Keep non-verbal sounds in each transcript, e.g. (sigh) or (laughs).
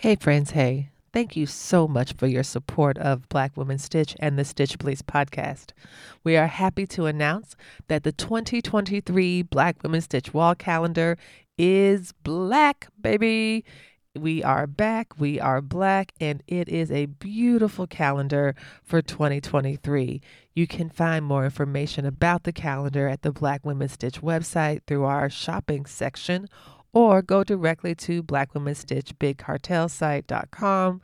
Hey, friends. Hey, thank you so much for your support of Black Women Stitch and the Stitch Please podcast. We are happy to announce that the 2023 Black Women Stitch wall calendar is black, baby. We are back, we are black, and it is a beautiful calendar for 2023. You can find more information about the calendar at the Black Women Stitch website through our shopping section or go directly to Black Women Stitch BigCartelSite.com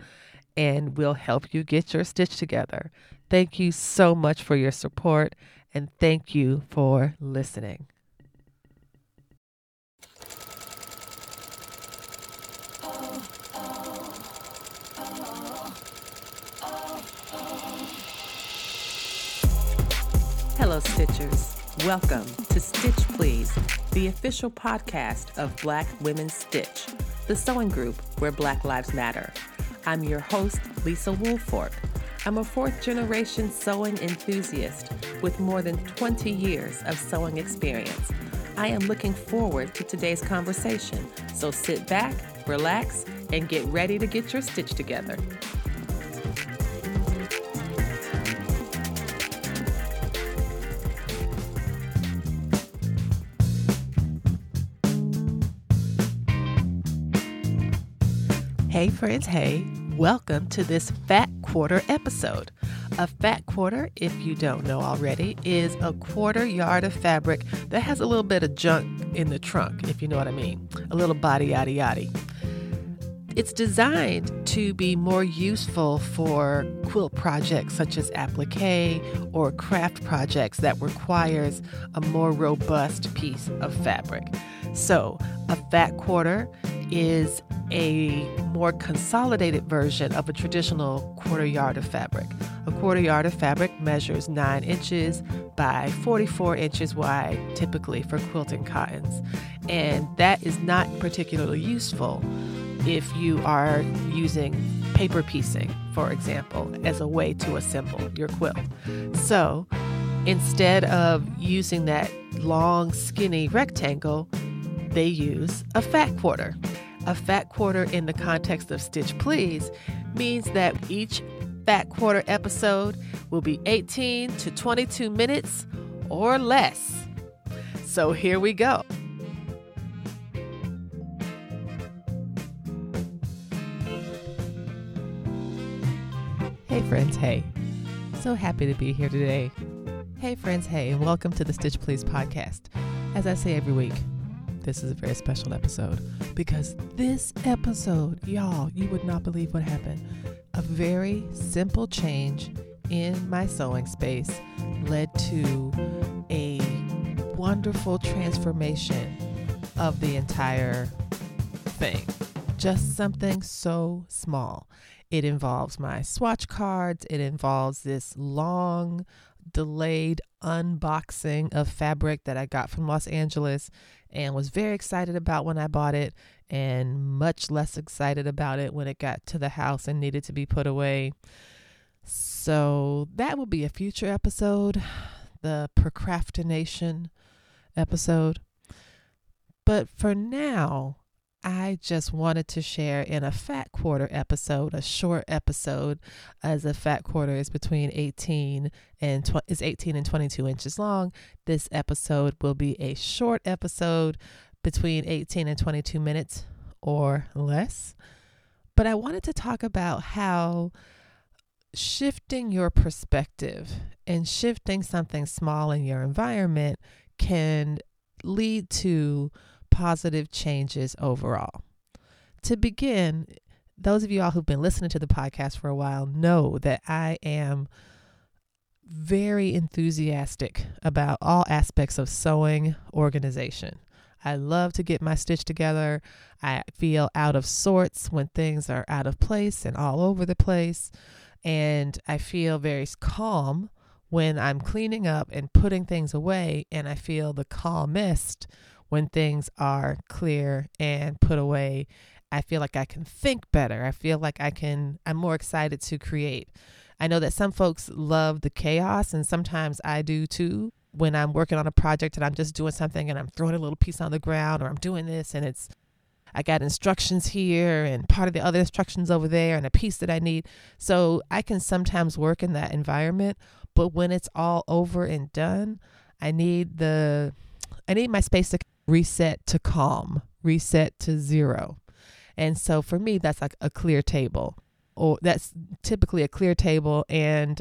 and we'll help you get your stitch together. Thank you so much for your support and thank you for listening. Hello, Stitchers. Welcome to Stitch Please, the official podcast of Black Women Stitch, the sewing group where Black Lives Matter. I'm your host, Lisa Woolfork. I'm a fourth generation sewing enthusiast with more than 20 years of sewing experience. I am looking forward to today's conversation, so sit back, relax, and get ready to get your stitch together. Hey, friends, hey, welcome to this Fat Quarter episode. A fat quarter, if you don't know already, is a quarter yard of fabric that has a little bit of junk in the trunk, if you know what I mean. A little body yaddy yaddy. It's designed to be more useful for quilt projects such as applique or craft projects that requires a more robust piece of fabric. So, a fat quarter is a more consolidated version of a traditional quarter yard of fabric. A quarter yard of fabric measures 9 inches by 44 inches wide, typically for quilting cottons. And that is not particularly useful if you are using paper piecing, for example, as a way to assemble your quilt. So instead of using that long, skinny rectangle, they use a fat quarter. A fat quarter in the context of Stitch Please means that each fat quarter episode will be 18 to 22 minutes or less. So here we go. Hey, friends, hey. So happy to be here today. Hey, friends, hey, and welcome to the Stitch Please podcast. As I say every week, this is a very special episode because this episode, y'all, you would not believe what happened. A very simple change in my sewing space led to a wonderful transformation of the entire thing. Just something so small. It involves my swatch cards, it involves this long, delayed unboxing of fabric that I got from Los Angeles and was very excited about when I bought it and much less excited about it when it got to the house and needed to be put away. So that will be a future episode, the procrastination episode. But for now, I just wanted to share in a fat quarter episode, a short episode, as a fat quarter is between 18 and tw- is 18 and 22 inches long. This episode will be a short episode between 18 and 22 minutes or less. But I wanted to talk about how shifting your perspective and shifting something small in your environment can lead to positive changes overall. To begin, those of you all who've been listening to the podcast for a while know that I am very enthusiastic about all aspects of sewing organization. I love to get my stitch together. I feel out of sorts when things are out of place and all over the place. And I feel very calm when I'm cleaning up and putting things away. And I feel the calmest when things are clear and put away. I feel like I can think better. I feel like I can, I'm more excited to create. I know that some folks love the chaos, and sometimes I do too. When I'm working on a project and I'm just doing something and I'm throwing a little piece on the ground or I'm doing this and it's, I got instructions here and part of the other instructions over there and a piece that I need. So I can sometimes work in that environment, but when it's all over and done, I need the I need my space to reset to calm, reset to zero. And so for me that's like a clear table. Or that's typically a clear table and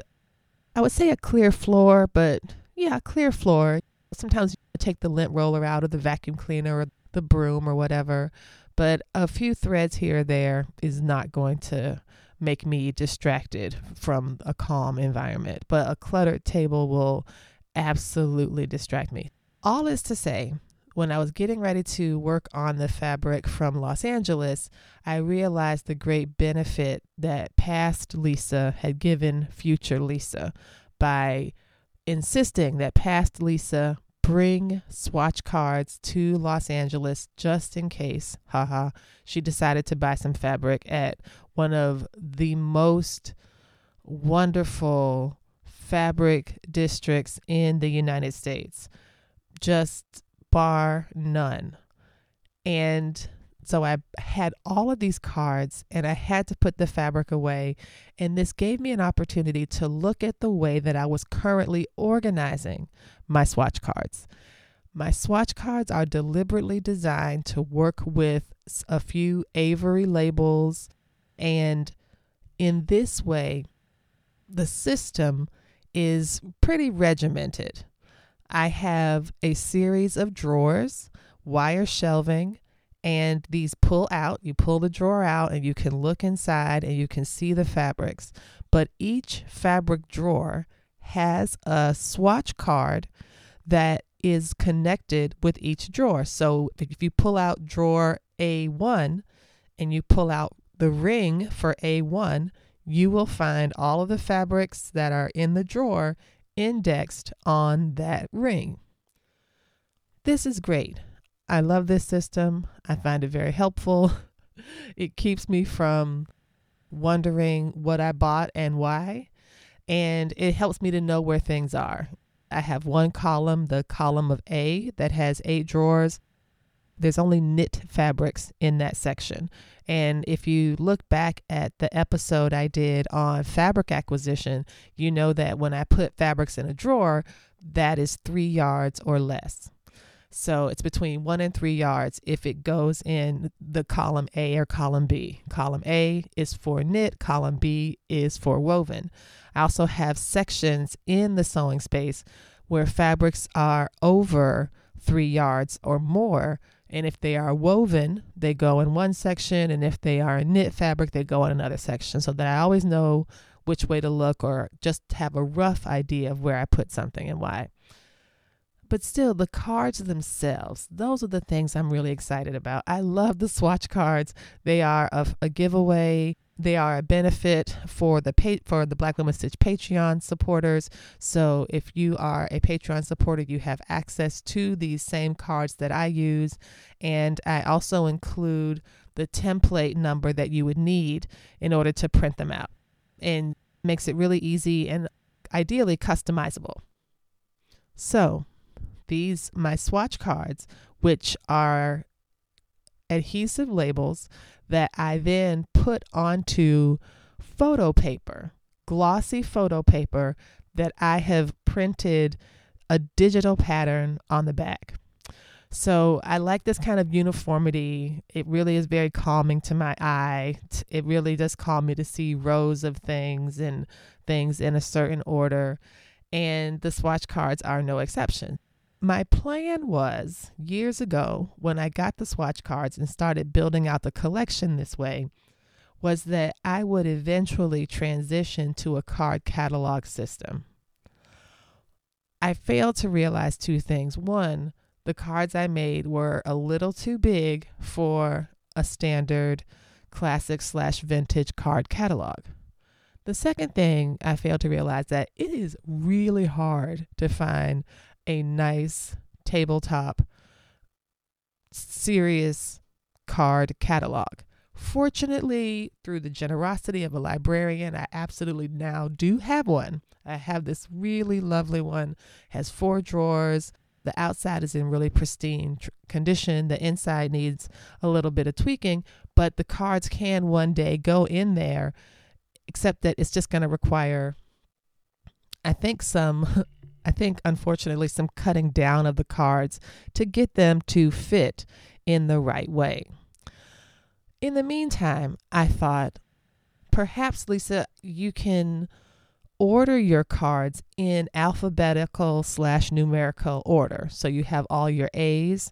I would say a clear floor, but yeah, clear floor. Sometimes you take the lint roller out or the vacuum cleaner or the broom or whatever, but a few threads here or there is not going to make me distracted from a calm environment. But a cluttered table will absolutely distract me. All is to say, when I was getting ready to work on the fabric from Los Angeles, I realized the great benefit that past Lisa had given future Lisa by insisting that past Lisa bring swatch cards to Los Angeles just in case, haha, she decided to buy some fabric at one of the most wonderful fabric districts in the United States. Just bar none. And so I had all of these cards and I had to put the fabric away. And this gave me an opportunity to look at the way that I was currently organizing my swatch cards. My swatch cards are deliberately designed to work with a few Avery labels. And in this way, the system is pretty regimented. I have a series of drawers, wire shelving, and these pull out. You pull the drawer out and you can look inside and you can see the fabrics. But each fabric drawer has a swatch card that is connected with each drawer. So if you pull out drawer A1 and you pull out the ring for A1, you will find all of the fabrics that are in the drawer indexed on that ring. This is great. I love this system. I find it very helpful. (laughs) It keeps me from wondering what I bought and why, and it helps me to know where things are. I have one column, the column of A, that has eight drawers. There's only knit fabrics in that section. And if you look back at the episode I did on fabric acquisition, you know that when I put fabrics in a drawer, that is three yards or less. So it's between one and three yards if it goes in the column A or column B. Column A is for knit, column B is for woven. I also have sections in the sewing space where fabrics are over three yards or more. And if they are woven, they go in one section. And if they are a knit fabric, they go in another section so that I always know which way to look or just have a rough idea of where I put something and why. But still, the cards themselves, those are the things I'm really excited about. I love the swatch cards. They are a, a giveaway. They are a benefit for the pa- for the Black Women Stitch Patreon supporters. So if you are a Patreon supporter, you have access to these same cards that I use, and I also include the template number that you would need in order to print them out, and makes it really easy and ideally customizable. So these my swatch cards, which are adhesive labels that I then put onto photo paper, glossy photo paper that I have printed a digital pattern on the back. So I like this kind of uniformity. It really is very calming to my eye. It really does calm me to see rows of things and things in a certain order. And the swatch cards are no exception my plan was years ago when I got the swatch cards and started building out the collection this way was that I would eventually transition to a card catalog system. I failed to realize two things. One, the cards I made were a little too big for a standard classic slash vintage card catalog. The second thing I failed to realize that it is really hard to find a nice tabletop serious card catalog. Fortunately, through the generosity of a librarian, I absolutely now do have one. I have this really lovely one, has four drawers, the outside is in really pristine tr- condition, the inside needs a little bit of tweaking, but the cards can one day go in there, except that it's just going to require, I think, some. (laughs) I think, unfortunately, some cutting down of the cards to get them to fit in the right way. In the meantime, I thought, perhaps, Lisa, you can order your cards in alphabetical slash numerical order. So you have all your A's,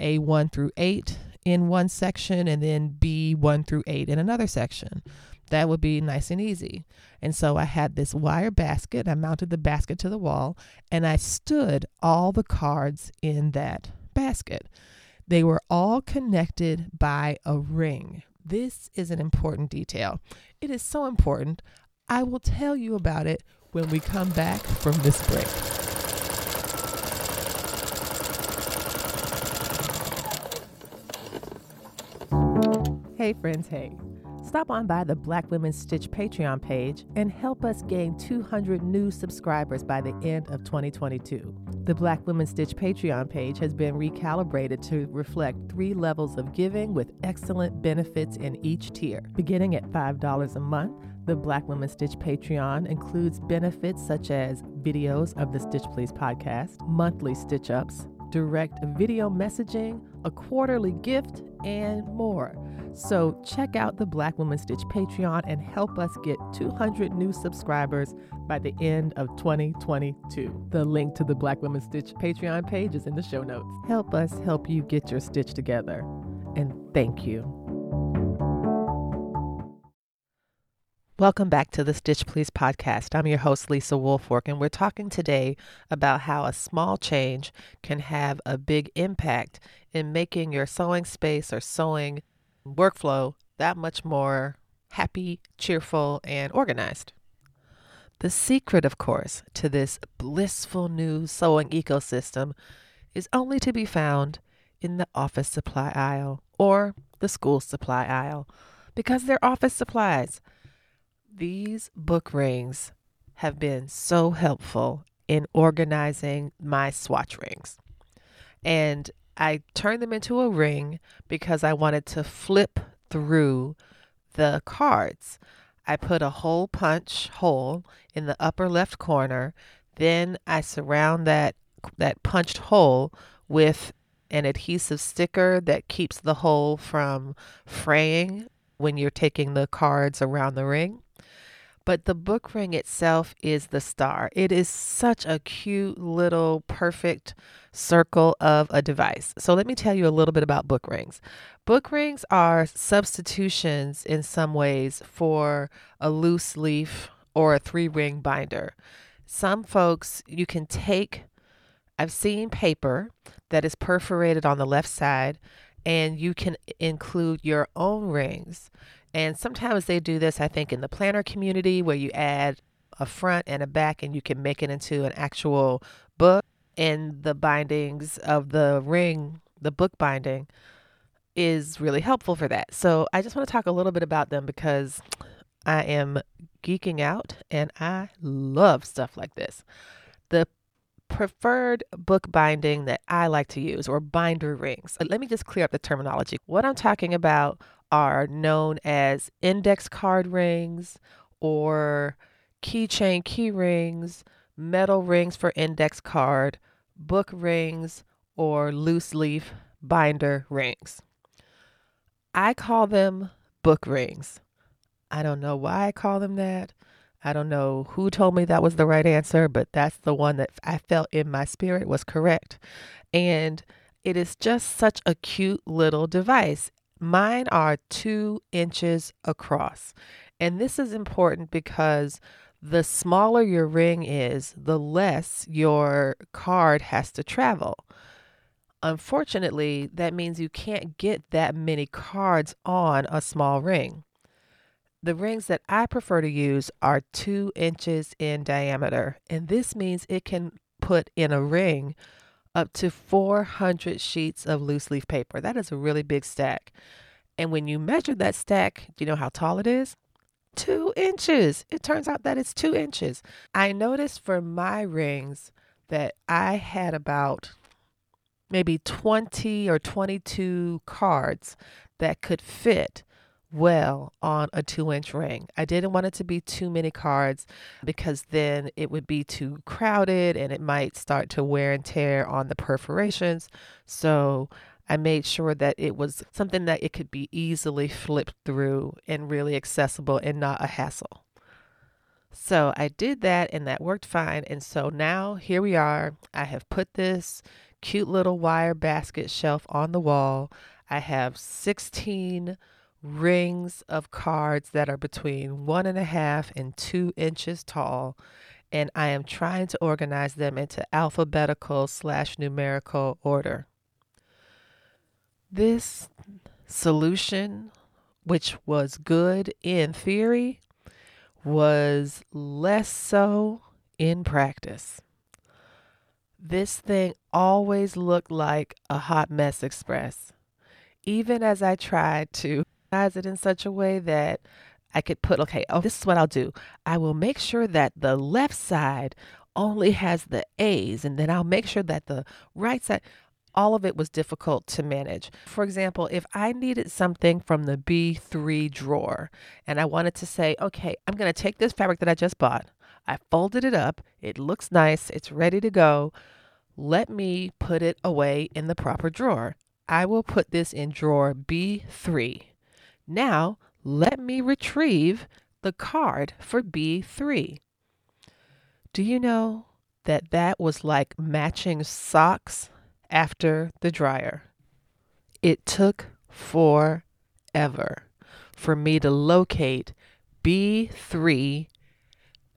A1 through 8 in one section, and then B1 through 8 in another section. That would be nice and easy. And so I had this wire basket. I mounted the basket to the wall and I stood all the cards in that basket. They were all connected by a ring. This is an important detail. It is so important. I will tell you about it when we come back from this break. Hey, friends, hey. Stop on by the Black Women Stitch Patreon page and help us gain 200 new subscribers by the end of 2022. The Black Women Stitch Patreon page has been recalibrated to reflect three levels of giving with excellent benefits in each tier. Beginning at $5 a month, the Black Women Stitch Patreon includes benefits such as videos of the Stitch Please podcast, monthly stitch ups, direct video messaging, a quarterly gift, and more. So check out the Black Women Stitch Patreon and help us get 200 new subscribers by the end of 2022. The link to the Black Women Stitch Patreon page is in the show notes. Help us help you get your stitch together. And thank you. Welcome back to the Stitch Please podcast. I'm your host, Lisa Woolfork, and we're talking today about how a small change can have a big impact in making your sewing space or sewing workflow that much more happy, cheerful, and organized. The secret, of course, to this blissful new sewing ecosystem is only to be found in the office supply aisle or the school supply aisle because they're office supplies. These book rings have been so helpful in organizing my swatch rings. And I turned them into a ring because I wanted to flip through the cards. I put a hole punch hole in the upper left corner. Then I surround that that punched hole with an adhesive sticker that keeps the hole from fraying when you're taking the cards around the ring but the book ring itself is the star. It is such a cute little perfect circle of a device. So let me tell you a little bit about book rings. Book rings are substitutions in some ways for a loose leaf or a three ring binder. Some folks, you can take, I've seen paper that is perforated on the left side, and you can include your own rings. And sometimes they do this, I think, in the planner community where you add a front and a back and you can make it into an actual book. And the bindings of the ring, the book binding, is really helpful for that. So I just want to talk a little bit about them because I am geeking out and I love stuff like this. The preferred book binding that I like to use or binder rings. Uh, let me just clear up the terminology. What I'm talking about are known as index card rings or keychain key rings, metal rings for index card, book rings, or loose leaf binder rings. I call them book rings. I don't know why I call them that. I don't know who told me that was the right answer, but that's the one that I felt in my spirit was correct. And it is just such a cute little device. Mine are two inches across. And this is important because the smaller your ring is, the less your card has to travel. Unfortunately, that means you can't get that many cards on a small ring. The rings that I prefer to use are two inches in diameter, and this means it can put in a ring up to 400 sheets of loose leaf paper. That is a really big stack. And when you measure that stack, do you know how tall it is? Two inches. It turns out that it's two inches. I noticed for my rings that I had about maybe 20 or 22 cards that could fit well on a two inch ring. I didn't want it to be too many cards because then it would be too crowded and it might start to wear and tear on the perforations. So I made sure that it was something that it could be easily flipped through and really accessible and not a hassle. So I did that and that worked fine. And so now here we are. I have put this cute little wire basket shelf on the wall. I have 16 rings of cards that are between one and a half and two inches tall. And I am trying to organize them into alphabetical slash numerical order. This solution, which was good in theory, was less so in practice. This thing always looked like a hot mess express. Even as I tried to it in such a way that I could put, okay, oh, this is what I'll do. I will make sure that the left side only has the A's, and then I'll make sure that the right side, all of it was difficult to manage. For example, if I needed something from the B3 drawer and I wanted to say, okay, I'm going to take this fabric that I just bought, I folded it up, it looks nice, it's ready to go. Let me put it away in the proper drawer. I will put this in drawer B3. Now, let me retrieve the card for B3. Do you know that that was like matching socks after the dryer. It took forever for me to locate B3,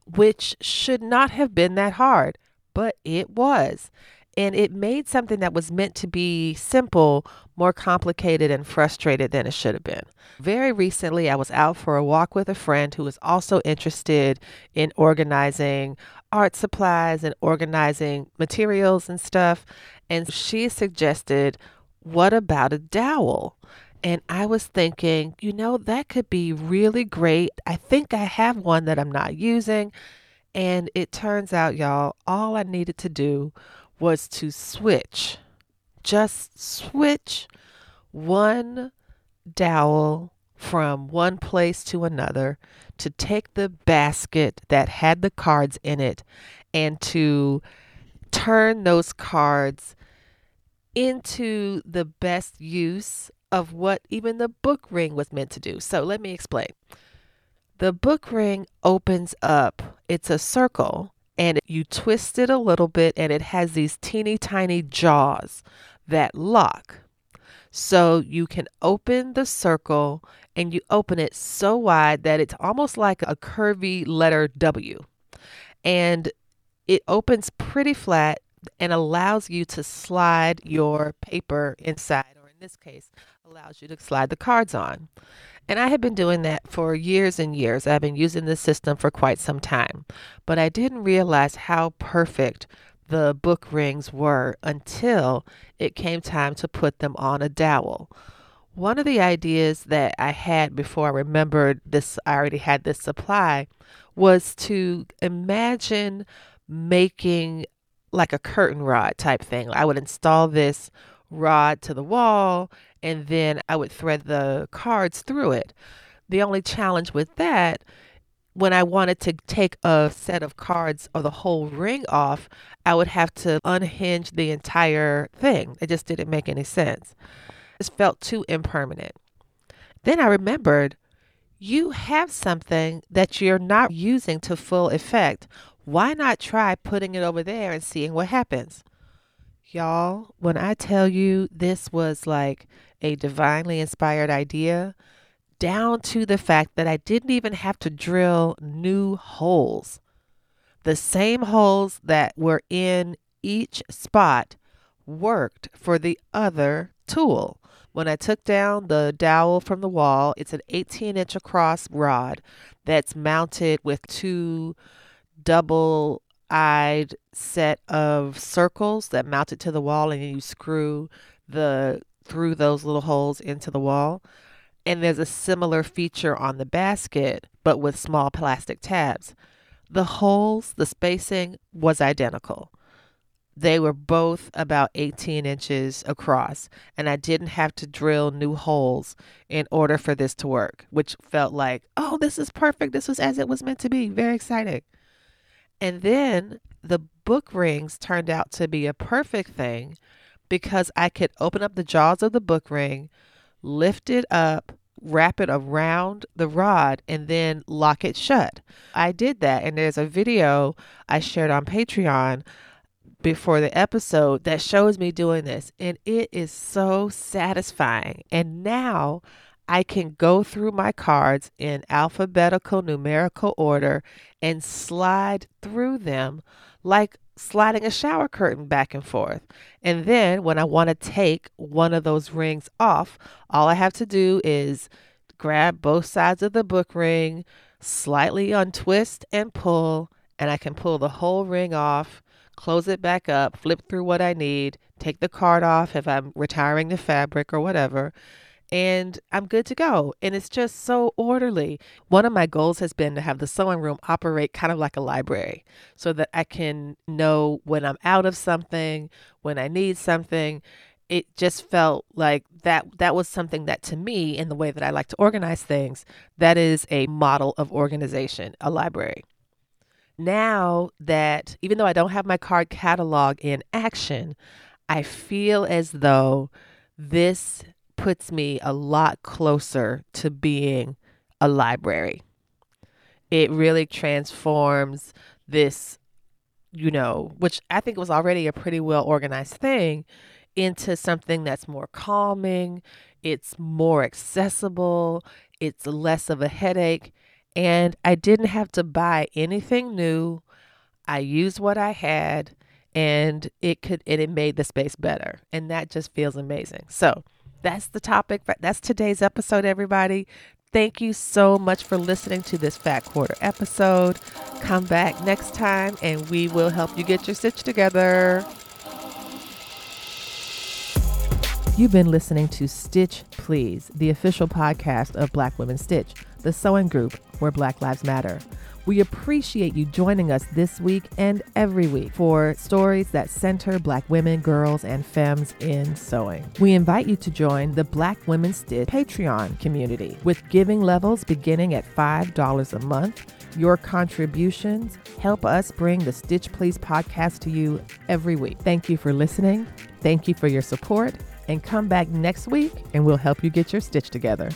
which should not have been that hard, but it was. And it made something that was meant to be simple more complicated and frustrated than it should have been. Very recently, I was out for a walk with a friend who was also interested in organizing art supplies and organizing materials and stuff. And she suggested, What about a dowel? And I was thinking, you know, that could be really great. I think I have one that I'm not using. And it turns out, y'all, all I needed to do was to switch, just switch one dowel from one place to another to take the basket that had the cards in it and to turn those cards into the best use of what even the book ring was meant to do. So let me explain. The book ring opens up, it's a circle, and you twist it a little bit, and it has these teeny tiny jaws that lock. So you can open the circle and you open it so wide that it's almost like a curvy letter W. And it opens pretty flat and allows you to slide your paper inside, or in this case, allows you to slide the cards on. And I have been doing that for years and years. I've been using this system for quite some time, but I didn't realize how perfect the book rings were until it came time to put them on a dowel. One of the ideas that I had before I remembered this, I already had this supply, was to imagine making like a curtain rod type thing. I would install this rod to the wall and then I would thread the cards through it. The only challenge with that when I wanted to take a set of cards or the whole ring off, I would have to unhinge the entire thing. It just didn't make any sense. It felt too impermanent. Then I remembered you have something that you're not using to full effect. Why not try putting it over there and seeing what happens? Y'all, when I tell you this was like a divinely inspired idea, down to the fact that I didn't even have to drill new holes. The same holes that were in each spot worked for the other tool. When I took down the dowel from the wall, it's an 18 inch across rod that's mounted with two double eyed set of circles that mount it to the wall and you screw the through those little holes into the wall. And there's a similar feature on the basket, but with small plastic tabs. The holes, the spacing was identical. they were both about 18 inches across, and I didn't have to drill new holes in order for this to work, which felt like, oh, this is perfect. This was as it was meant to be. Very exciting. And then the book rings turned out to be a perfect thing because I could open up the jaws of the book ring, lift it up, wrap it around the rod, and then lock it shut. I did that, and there's a video I shared on Patreon before the episode that shows me doing this, and it is so satisfying. And now I can go through my cards in alphabetical numerical order and slide through them like sliding a shower curtain back and forth. And then when I want to take one of those rings off, all I have to do is grab both sides of the book ring, slightly untwist and pull, and I can pull the whole ring off close it back up, flip through what I need, take the card off if I'm retiring the fabric or whatever, and I'm good to go. And it's just so orderly. One of my goals has been to have the sewing room operate kind of like a library so that I can know when I'm out of something, when I need something. It just felt like that that was something that to me in the way that I like to organize things, that is a model of organization, a library now that even though I don't have my card catalog in action, I feel as though this puts me a lot closer to being a library. It really transforms this, you know, which I think was already a pretty well organized thing, into something that's more calming, it's more accessible, it's less of a headache, and I didn't have to buy anything new. I used what I had and it could and it made the space better. And that just feels amazing. So that's the topic. That's today's episode, everybody. Thank you so much for listening to this Fat Quarter episode. Come back next time and we will help you get your stitch together. You've been listening to Stitch Please, the official podcast of Black Women Stitch the sewing group where Black Lives Matter. We appreciate you joining us this week and every week for stories that center Black women, girls, and femmes in sewing. We invite you to join the Black Women Stitch Patreon community with giving levels beginning at $5 a month. Your contributions help us bring the Stitch Please podcast to you every week. Thank you for listening. Thank you for your support. And come back next week and we'll help you get your stitch together.